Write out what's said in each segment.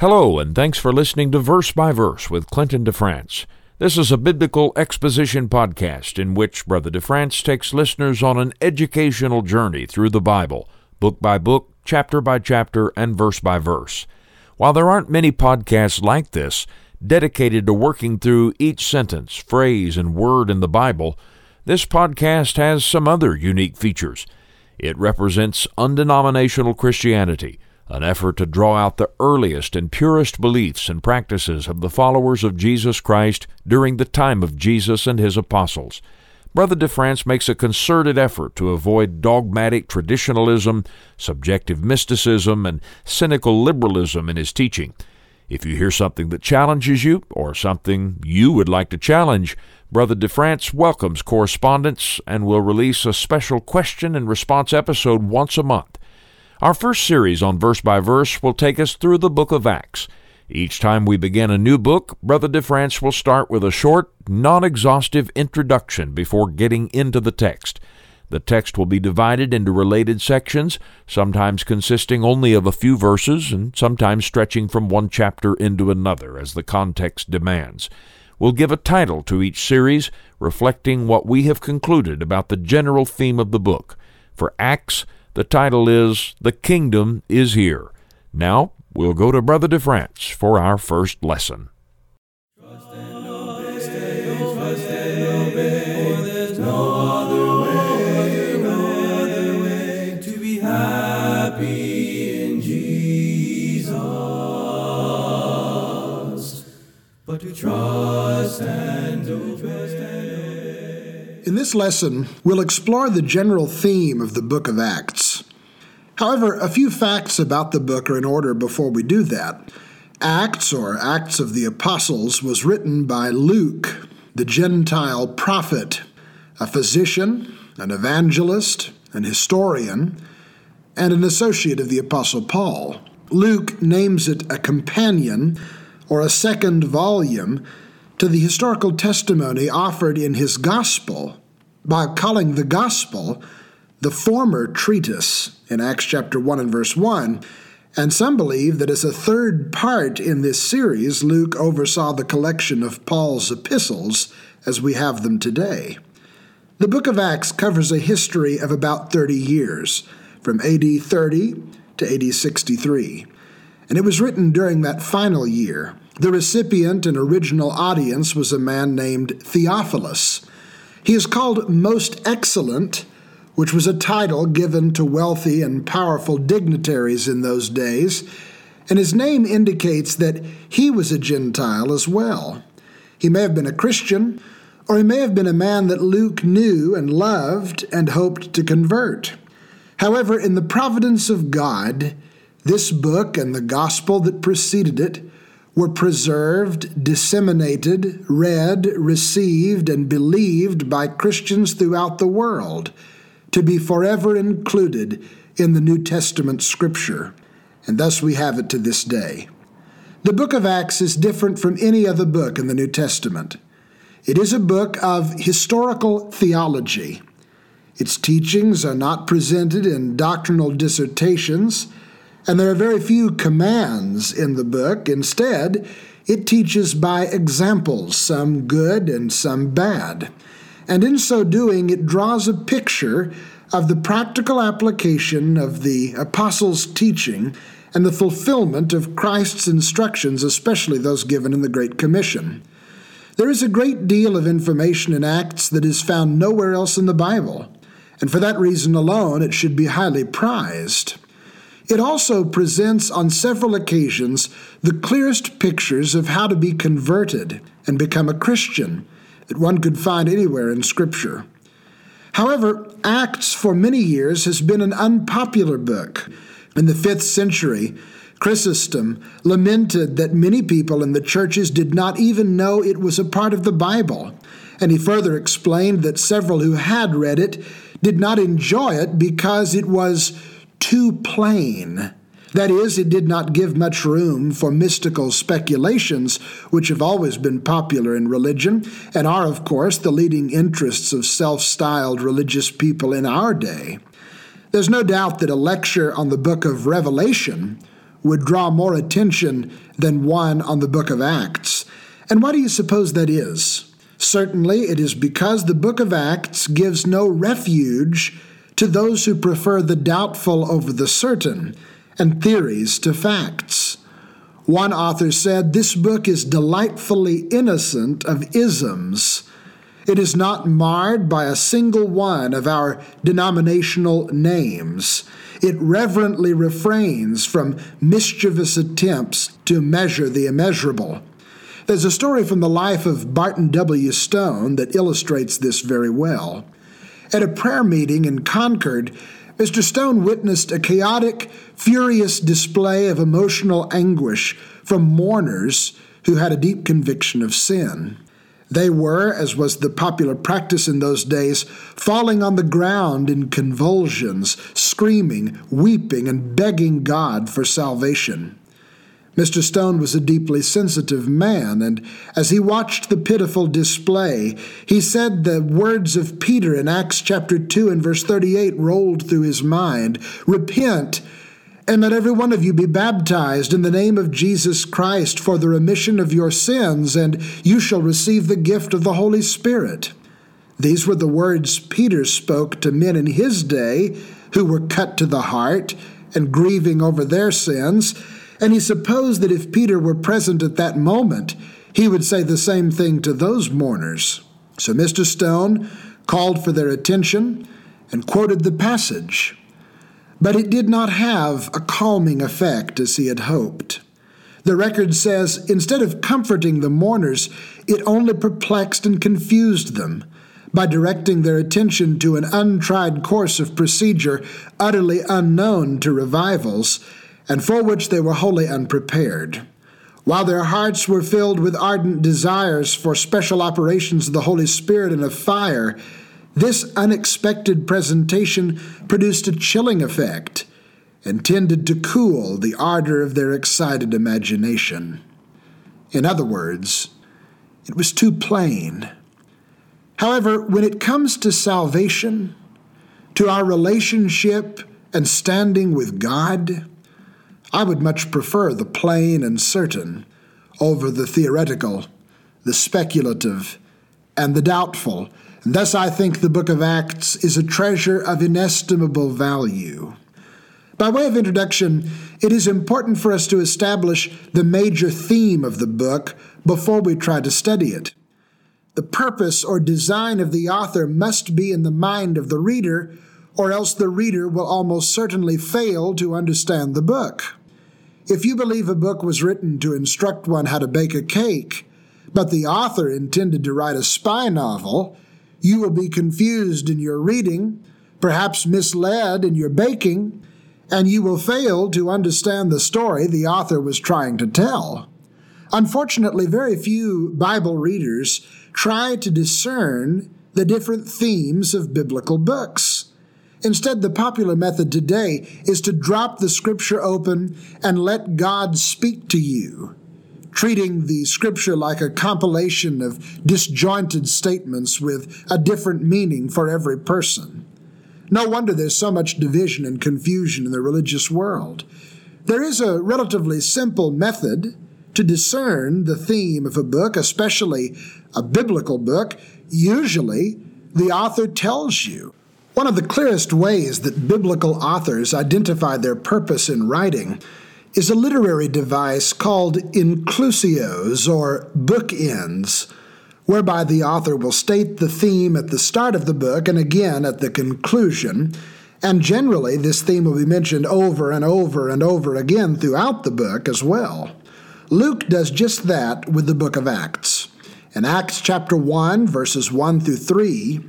Hello, and thanks for listening to Verse by Verse with Clinton DeFrance. This is a biblical exposition podcast in which Brother DeFrance takes listeners on an educational journey through the Bible, book by book, chapter by chapter, and verse by verse. While there aren't many podcasts like this, dedicated to working through each sentence, phrase, and word in the Bible, this podcast has some other unique features. It represents undenominational Christianity, an effort to draw out the earliest and purest beliefs and practices of the followers of Jesus Christ during the time of Jesus and his apostles. Brother DeFrance makes a concerted effort to avoid dogmatic traditionalism, subjective mysticism, and cynical liberalism in his teaching. If you hear something that challenges you, or something you would like to challenge, Brother DeFrance welcomes correspondence and will release a special question and response episode once a month. Our first series on verse by verse will take us through the book of Acts. Each time we begin a new book, Brother DeFrance will start with a short, non exhaustive introduction before getting into the text. The text will be divided into related sections, sometimes consisting only of a few verses and sometimes stretching from one chapter into another as the context demands. We'll give a title to each series, reflecting what we have concluded about the general theme of the book. For Acts, the title is The Kingdom is Here. Now, we'll go to Brother DeFrance for our first lesson. but In this lesson, we'll explore the general theme of the book of Acts. However, a few facts about the book are in order before we do that. Acts, or Acts of the Apostles, was written by Luke, the Gentile prophet, a physician, an evangelist, an historian, and an associate of the Apostle Paul. Luke names it a companion or a second volume to the historical testimony offered in his gospel by calling the gospel the former treatise in Acts chapter 1 and verse 1. And some believe that as a third part in this series, Luke oversaw the collection of Paul's epistles as we have them today. The book of Acts covers a history of about 30 years, from AD 30 to AD 63 and it was written during that final year. The recipient and original audience was a man named Theophilus. He is called Most Excellent, which was a title given to wealthy and powerful dignitaries in those days, and his name indicates that he was a Gentile as well. He may have been a Christian, or he may have been a man that Luke knew and loved and hoped to convert. However, in the providence of God, this book and the gospel that preceded it were preserved, disseminated, read, received, and believed by Christians throughout the world to be forever included in the New Testament scripture, and thus we have it to this day. The book of Acts is different from any other book in the New Testament. It is a book of historical theology. Its teachings are not presented in doctrinal dissertations and there are very few commands in the book. Instead, it teaches by examples, some good and some bad. And in so doing, it draws a picture of the practical application of the apostles' teaching and the fulfillment of Christ's instructions, especially those given in the Great Commission. There is a great deal of information in Acts that is found nowhere else in the Bible, and for that reason alone, it should be highly prized. It also presents on several occasions the clearest pictures of how to be converted and become a Christian that one could find anywhere in Scripture. However, Acts for many years has been an unpopular book. In the fifth century, Chrysostom lamented that many people in the churches did not even know it was a part of the Bible, and he further explained that several who had read it did not enjoy it because it was too plain. That is, it did not give much room for mystical speculations, which have always been popular in religion, and are, of course, the leading interests of self styled religious people in our day. There's no doubt that a lecture on the book of Revelation would draw more attention than one on the book of Acts. And why do you suppose that is? Certainly, it is because the book of Acts gives no refuge to those who prefer the doubtful over the certain and theories to facts. One author said, This book is delightfully innocent of isms. It is not marred by a single one of our denominational names. It reverently refrains from mischievous attempts to measure the immeasurable. There's a story from the life of Barton W. Stone that illustrates this very well. At a prayer meeting in Concord, Mr. Stone witnessed a chaotic, furious display of emotional anguish from mourners who had a deep conviction of sin. They were, as was the popular practice in those days, falling on the ground in convulsions, screaming, weeping, and begging God for salvation. Mr. Stone was a deeply sensitive man, and as he watched the pitiful display, he said the words of Peter in Acts chapter 2 and verse 38 rolled through his mind Repent, and let every one of you be baptized in the name of Jesus Christ for the remission of your sins, and you shall receive the gift of the Holy Spirit. These were the words Peter spoke to men in his day who were cut to the heart and grieving over their sins and he supposed that if Peter were present at that moment, he would say the same thing to those mourners. So Mr. Stone called for their attention and quoted the passage. But it did not have a calming effect as he had hoped. The record says instead of comforting the mourners, it only perplexed and confused them by directing their attention to an untried course of procedure utterly unknown to revivals and for which they were wholly unprepared. While their hearts were filled with ardent desires for special operations of the Holy Spirit and of fire, this unexpected presentation produced a chilling effect and tended to cool the ardor of their excited imagination. In other words, it was too plain. However, when it comes to salvation, to our relationship and standing with God, I would much prefer the plain and certain over the theoretical, the speculative, and the doubtful. And thus, I think the book of Acts is a treasure of inestimable value. By way of introduction, it is important for us to establish the major theme of the book before we try to study it. The purpose or design of the author must be in the mind of the reader, or else the reader will almost certainly fail to understand the book. If you believe a book was written to instruct one how to bake a cake, but the author intended to write a spy novel, you will be confused in your reading, perhaps misled in your baking, and you will fail to understand the story the author was trying to tell. Unfortunately, very few Bible readers try to discern the different themes of biblical books. Instead, the popular method today is to drop the scripture open and let God speak to you, treating the scripture like a compilation of disjointed statements with a different meaning for every person. No wonder there's so much division and confusion in the religious world. There is a relatively simple method to discern the theme of a book, especially a biblical book. Usually, the author tells you. One of the clearest ways that biblical authors identify their purpose in writing is a literary device called inclusios or bookends, whereby the author will state the theme at the start of the book and again at the conclusion. And generally, this theme will be mentioned over and over and over again throughout the book as well. Luke does just that with the book of Acts. In Acts chapter 1, verses 1 through 3,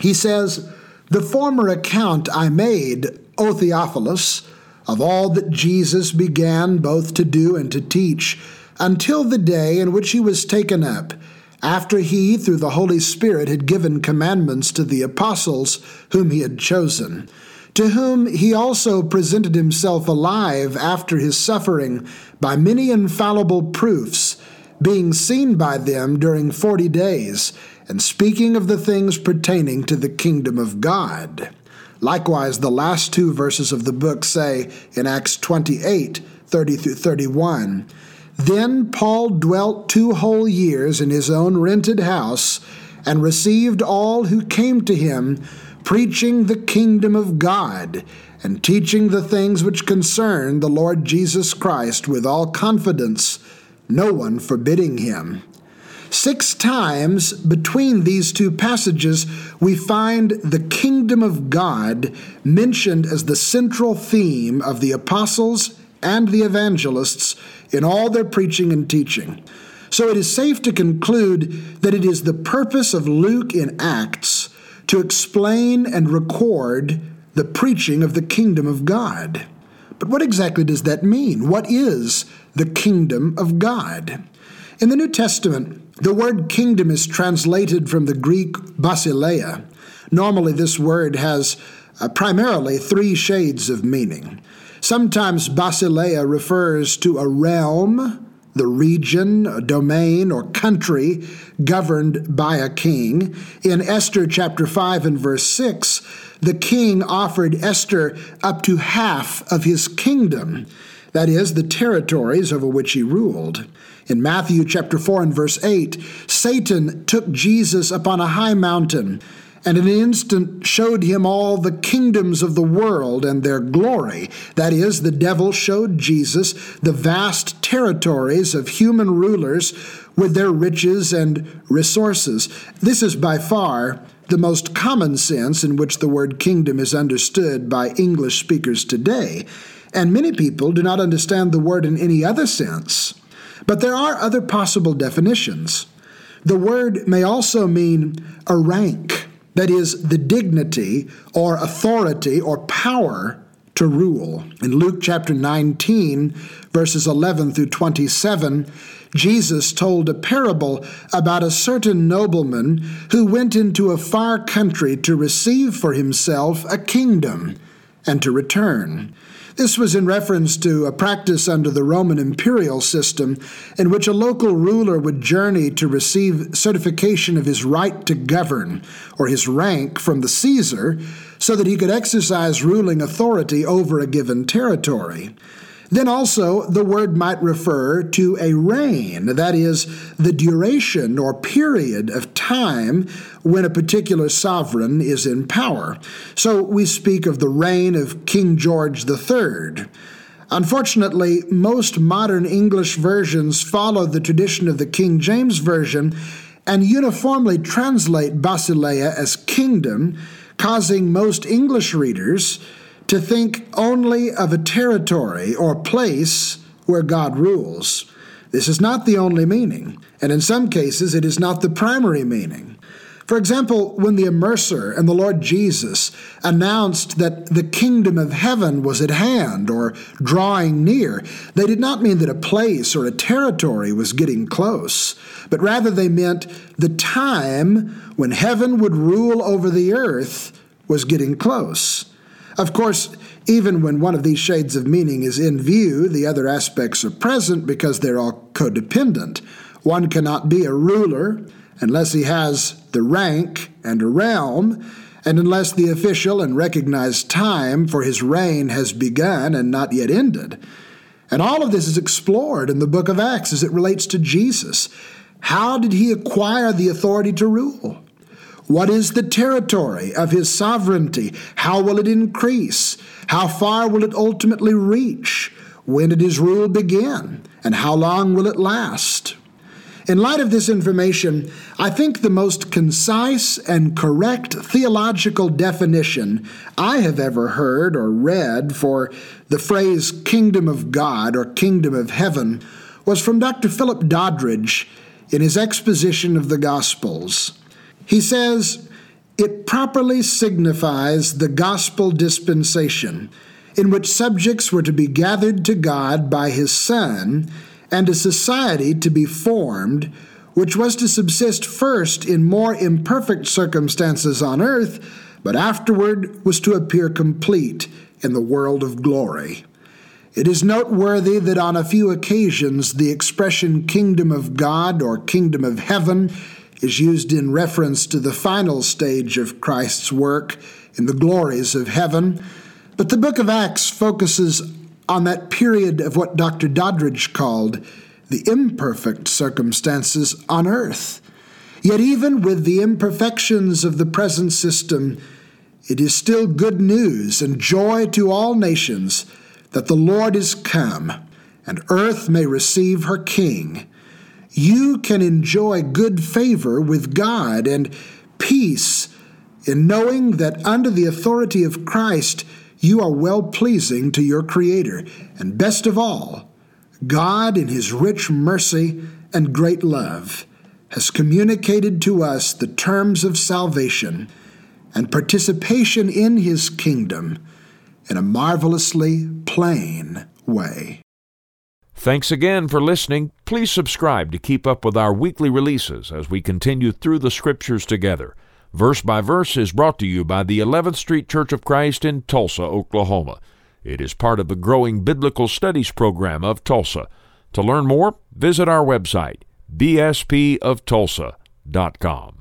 he says, the former account I made, O Theophilus, of all that Jesus began both to do and to teach, until the day in which he was taken up, after he, through the Holy Spirit, had given commandments to the apostles whom he had chosen, to whom he also presented himself alive after his suffering by many infallible proofs, being seen by them during forty days and speaking of the things pertaining to the kingdom of God. Likewise, the last two verses of the book say in Acts 28, 30 through 31. Then Paul dwelt two whole years in his own rented house and received all who came to him, preaching the kingdom of God and teaching the things which concern the Lord Jesus Christ with all confidence, no one forbidding him. Six times between these two passages, we find the kingdom of God mentioned as the central theme of the apostles and the evangelists in all their preaching and teaching. So it is safe to conclude that it is the purpose of Luke in Acts to explain and record the preaching of the kingdom of God. But what exactly does that mean? What is the kingdom of God? In the New Testament, the word kingdom is translated from the Greek basileia. Normally, this word has uh, primarily three shades of meaning. Sometimes basileia refers to a realm, the region, a domain, or country governed by a king. In Esther chapter 5 and verse 6, the king offered Esther up to half of his kingdom, that is, the territories over which he ruled. In Matthew chapter 4 and verse 8, Satan took Jesus upon a high mountain and in an instant showed him all the kingdoms of the world and their glory. That is, the devil showed Jesus the vast territories of human rulers with their riches and resources. This is by far the most common sense in which the word kingdom is understood by English speakers today, and many people do not understand the word in any other sense. But there are other possible definitions. The word may also mean a rank, that is, the dignity or authority or power to rule. In Luke chapter 19, verses 11 through 27, Jesus told a parable about a certain nobleman who went into a far country to receive for himself a kingdom and to return. This was in reference to a practice under the Roman imperial system in which a local ruler would journey to receive certification of his right to govern or his rank from the Caesar so that he could exercise ruling authority over a given territory. Then also, the word might refer to a reign, that is, the duration or period of time when a particular sovereign is in power. So we speak of the reign of King George III. Unfortunately, most modern English versions follow the tradition of the King James Version and uniformly translate Basileia as kingdom, causing most English readers to think only of a territory or place where God rules. This is not the only meaning, and in some cases it is not the primary meaning. For example, when the immerser and the Lord Jesus announced that the kingdom of heaven was at hand or drawing near, they did not mean that a place or a territory was getting close, but rather they meant the time when heaven would rule over the earth was getting close. Of course, even when one of these shades of meaning is in view, the other aspects are present because they're all codependent. One cannot be a ruler unless he has the rank and a realm, and unless the official and recognized time for his reign has begun and not yet ended. And all of this is explored in the book of Acts as it relates to Jesus. How did he acquire the authority to rule? What is the territory of his sovereignty? How will it increase? How far will it ultimately reach? When did his rule begin? And how long will it last? In light of this information, I think the most concise and correct theological definition I have ever heard or read for the phrase kingdom of God or kingdom of heaven was from Dr. Philip Doddridge in his exposition of the Gospels. He says, it properly signifies the gospel dispensation, in which subjects were to be gathered to God by his Son, and a society to be formed, which was to subsist first in more imperfect circumstances on earth, but afterward was to appear complete in the world of glory. It is noteworthy that on a few occasions the expression kingdom of God or kingdom of heaven is used in reference to the final stage of Christ's work in the glories of heaven. But the book of Acts focuses on that period of what Dr. Doddridge called the imperfect circumstances on earth. Yet, even with the imperfections of the present system, it is still good news and joy to all nations that the Lord is come, and earth may receive her King. You can enjoy good favor with God and peace in knowing that under the authority of Christ you are well pleasing to your Creator. And best of all, God, in His rich mercy and great love, has communicated to us the terms of salvation and participation in His kingdom in a marvelously plain way. Thanks again for listening. Please subscribe to keep up with our weekly releases as we continue through the Scriptures together. Verse by Verse is brought to you by the 11th Street Church of Christ in Tulsa, Oklahoma. It is part of the growing Biblical Studies program of Tulsa. To learn more, visit our website, bspoftulsa.com.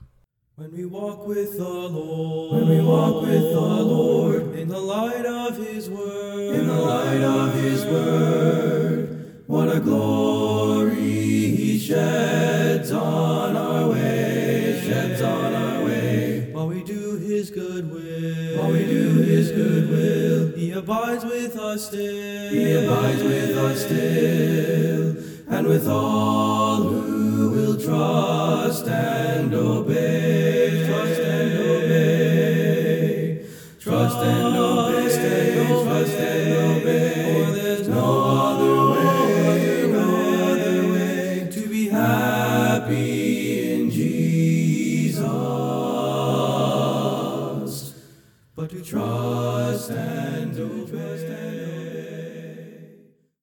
When we walk with the Lord, when we walk with the Lord, in the light of His Word, in the light of His Word, what a glory He sheds on our way, sheds on our way. While we do His good will, while we do His good will, He abides with us still, He abides with us still, and with all who will trust and obey, trust and obey, trust and obey, trust and obey. For